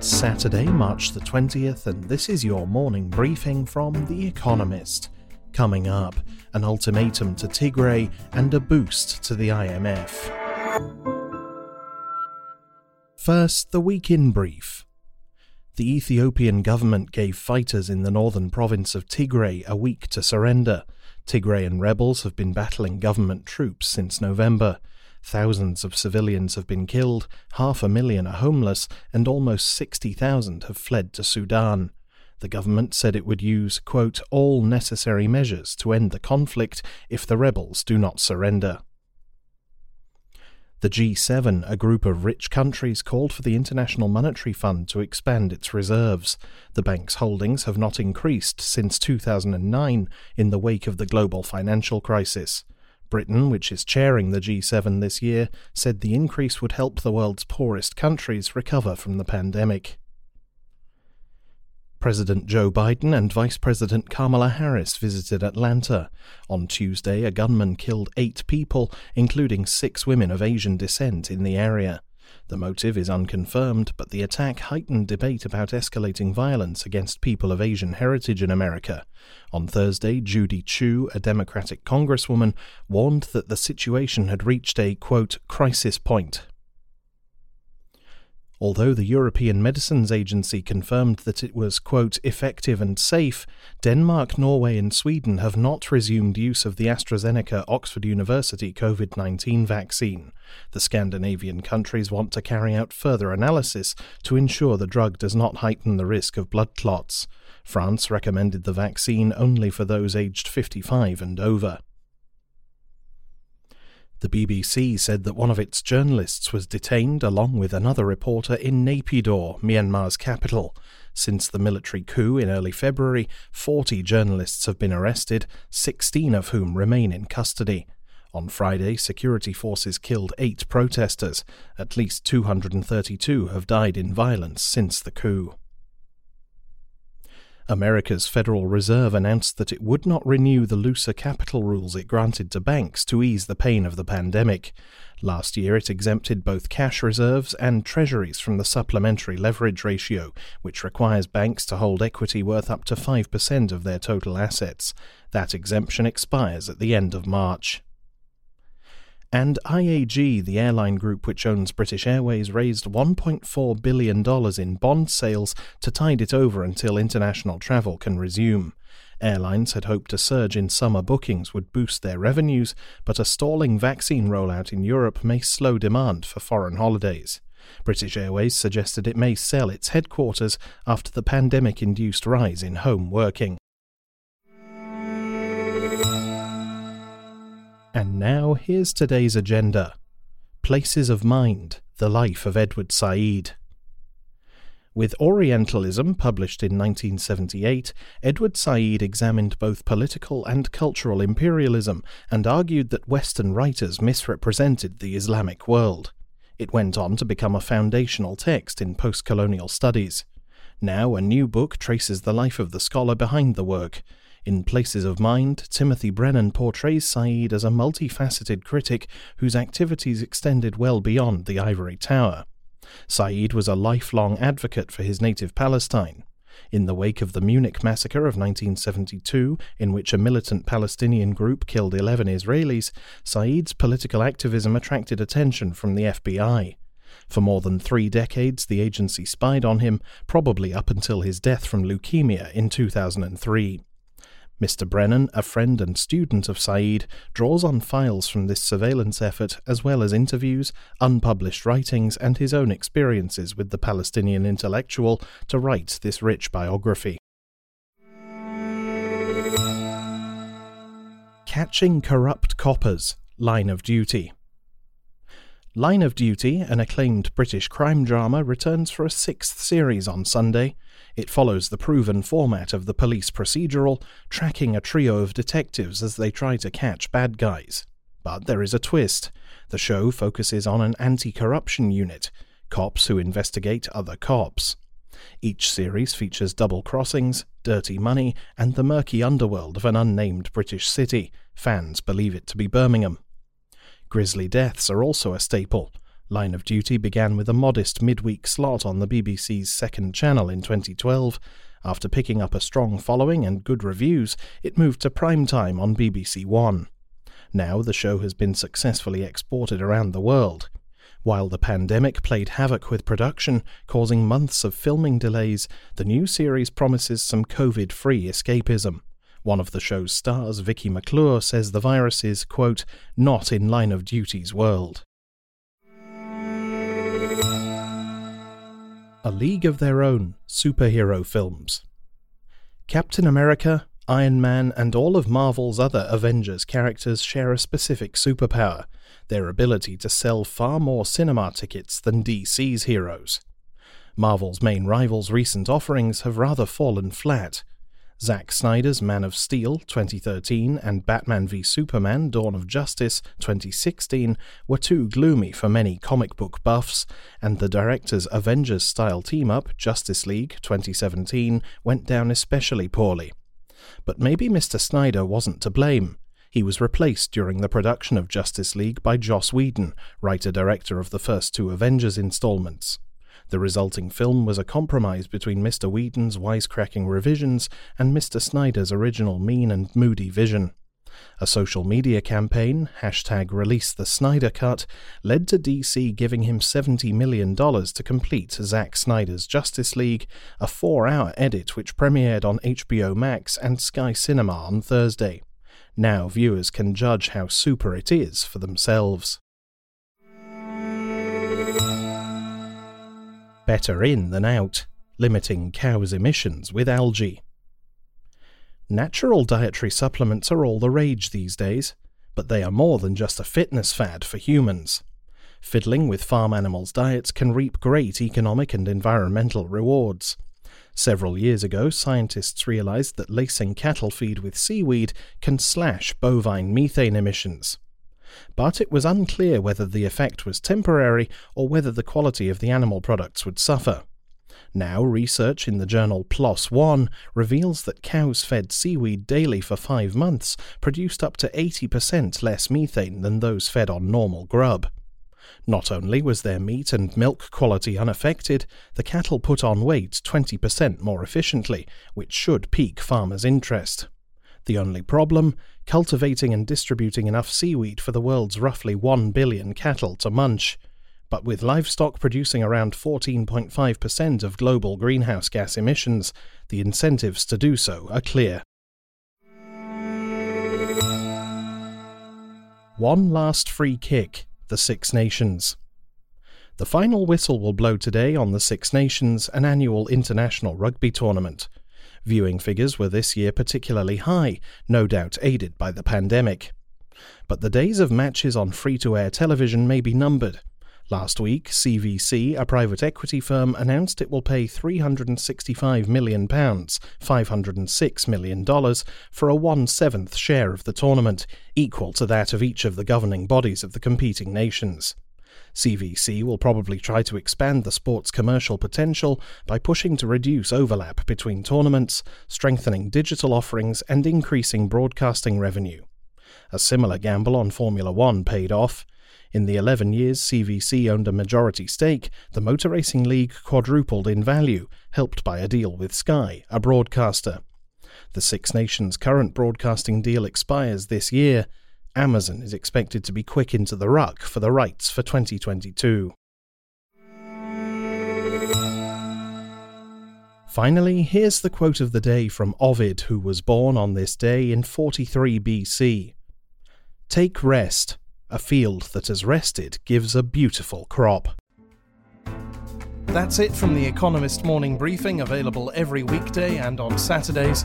It's Saturday, March the 20th, and this is your morning briefing from The Economist. Coming up, an ultimatum to Tigray and a boost to the IMF. First, the week in brief. The Ethiopian government gave fighters in the northern province of Tigray a week to surrender. Tigrayan rebels have been battling government troops since November. Thousands of civilians have been killed, half a million are homeless, and almost 60,000 have fled to Sudan. The government said it would use, quote, all necessary measures to end the conflict if the rebels do not surrender. The G7, a group of rich countries, called for the International Monetary Fund to expand its reserves. The bank's holdings have not increased since 2009 in the wake of the global financial crisis. Britain, which is chairing the G7 this year, said the increase would help the world's poorest countries recover from the pandemic. President Joe Biden and Vice President Kamala Harris visited Atlanta. On Tuesday, a gunman killed eight people, including six women of Asian descent, in the area. The motive is unconfirmed, but the attack heightened debate about escalating violence against people of Asian heritage in America. On Thursday, Judy Chu, a Democratic congresswoman, warned that the situation had reached a, quote, crisis point. Although the European Medicines Agency confirmed that it was, quote, effective and safe, Denmark, Norway, and Sweden have not resumed use of the AstraZeneca Oxford University COVID 19 vaccine. The Scandinavian countries want to carry out further analysis to ensure the drug does not heighten the risk of blood clots. France recommended the vaccine only for those aged 55 and over. The BBC said that one of its journalists was detained along with another reporter in Naypyidaw, Myanmar's capital. Since the military coup in early February, 40 journalists have been arrested, 16 of whom remain in custody. On Friday, security forces killed eight protesters. At least 232 have died in violence since the coup. America's Federal Reserve announced that it would not renew the looser capital rules it granted to banks to ease the pain of the pandemic. Last year, it exempted both cash reserves and treasuries from the supplementary leverage ratio, which requires banks to hold equity worth up to 5% of their total assets. That exemption expires at the end of March. And IAG, the airline group which owns British Airways, raised $1.4 billion in bond sales to tide it over until international travel can resume. Airlines had hoped a surge in summer bookings would boost their revenues, but a stalling vaccine rollout in Europe may slow demand for foreign holidays. British Airways suggested it may sell its headquarters after the pandemic induced rise in home working. And now here's today's agenda Places of Mind The Life of Edward Said. With Orientalism, published in 1978, Edward Said examined both political and cultural imperialism and argued that Western writers misrepresented the Islamic world. It went on to become a foundational text in post colonial studies. Now, a new book traces the life of the scholar behind the work, in Places of Mind, Timothy Brennan portrays Said as a multifaceted critic whose activities extended well beyond the ivory tower. Said was a lifelong advocate for his native Palestine. In the wake of the Munich massacre of 1972, in which a militant Palestinian group killed 11 Israelis, Said's political activism attracted attention from the FBI. For more than three decades, the agency spied on him, probably up until his death from leukemia in 2003. Mr. Brennan, a friend and student of Said, draws on files from this surveillance effort as well as interviews, unpublished writings, and his own experiences with the Palestinian intellectual to write this rich biography. Catching Corrupt Coppers Line of Duty. Line of Duty, an acclaimed British crime drama, returns for a sixth series on Sunday. It follows the proven format of the police procedural, tracking a trio of detectives as they try to catch bad guys. But there is a twist. The show focuses on an anti corruption unit, cops who investigate other cops. Each series features double crossings, dirty money, and the murky underworld of an unnamed British city. Fans believe it to be Birmingham. Grisly deaths are also a staple. Line of Duty began with a modest midweek slot on the BBC's second channel in 2012. After picking up a strong following and good reviews, it moved to prime time on BBC One. Now the show has been successfully exported around the world. While the pandemic played havoc with production, causing months of filming delays, the new series promises some COVID free escapism. One of the show's stars, Vicky McClure, says the virus is, quote, not in line of duty's world. A League of Their Own superhero films. Captain America, Iron Man, and all of Marvel's other Avengers characters share a specific superpower their ability to sell far more cinema tickets than DC's heroes. Marvel's main rivals' recent offerings have rather fallen flat, Zack Snyder's Man of Steel 2013 and Batman v Superman Dawn of Justice 2016 were too gloomy for many comic book buffs, and the director's Avengers style team up Justice League 2017 went down especially poorly. But maybe Mr. Snyder wasn't to blame. He was replaced during the production of Justice League by Joss Whedon, writer director of the first two Avengers installments. The resulting film was a compromise between Mr. Whedon's wisecracking revisions and Mr. Snyder's original mean and moody vision. A social media campaign, hashtag release the Snyder Cut, led to DC giving him $70 million to complete Zack Snyder's Justice League, a four hour edit which premiered on HBO Max and Sky Cinema on Thursday. Now viewers can judge how super it is for themselves. Better in than out, limiting cows' emissions with algae. Natural dietary supplements are all the rage these days, but they are more than just a fitness fad for humans. Fiddling with farm animals' diets can reap great economic and environmental rewards. Several years ago, scientists realized that lacing cattle feed with seaweed can slash bovine methane emissions but it was unclear whether the effect was temporary or whether the quality of the animal products would suffer. Now, research in the journal PLOS ONE reveals that cows fed seaweed daily for five months produced up to 80% less methane than those fed on normal grub. Not only was their meat and milk quality unaffected, the cattle put on weight 20% more efficiently, which should pique farmers' interest. The only problem? Cultivating and distributing enough seaweed for the world's roughly 1 billion cattle to munch. But with livestock producing around 14.5% of global greenhouse gas emissions, the incentives to do so are clear. One last free kick the Six Nations. The final whistle will blow today on the Six Nations, an annual international rugby tournament. Viewing figures were this year particularly high, no doubt aided by the pandemic. But the days of matches on free to air television may be numbered. Last week, CVC, a private equity firm, announced it will pay £365 million, $506 million, for a one seventh share of the tournament, equal to that of each of the governing bodies of the competing nations. CVC will probably try to expand the sport's commercial potential by pushing to reduce overlap between tournaments, strengthening digital offerings, and increasing broadcasting revenue. A similar gamble on Formula One paid off. In the 11 years CVC owned a majority stake, the Motor Racing League quadrupled in value, helped by a deal with Sky, a broadcaster. The Six Nations' current broadcasting deal expires this year, Amazon is expected to be quick into the ruck for the rights for 2022. Finally, here's the quote of the day from Ovid, who was born on this day in 43 BC Take rest. A field that has rested gives a beautiful crop. That's it from the Economist Morning Briefing, available every weekday and on Saturdays.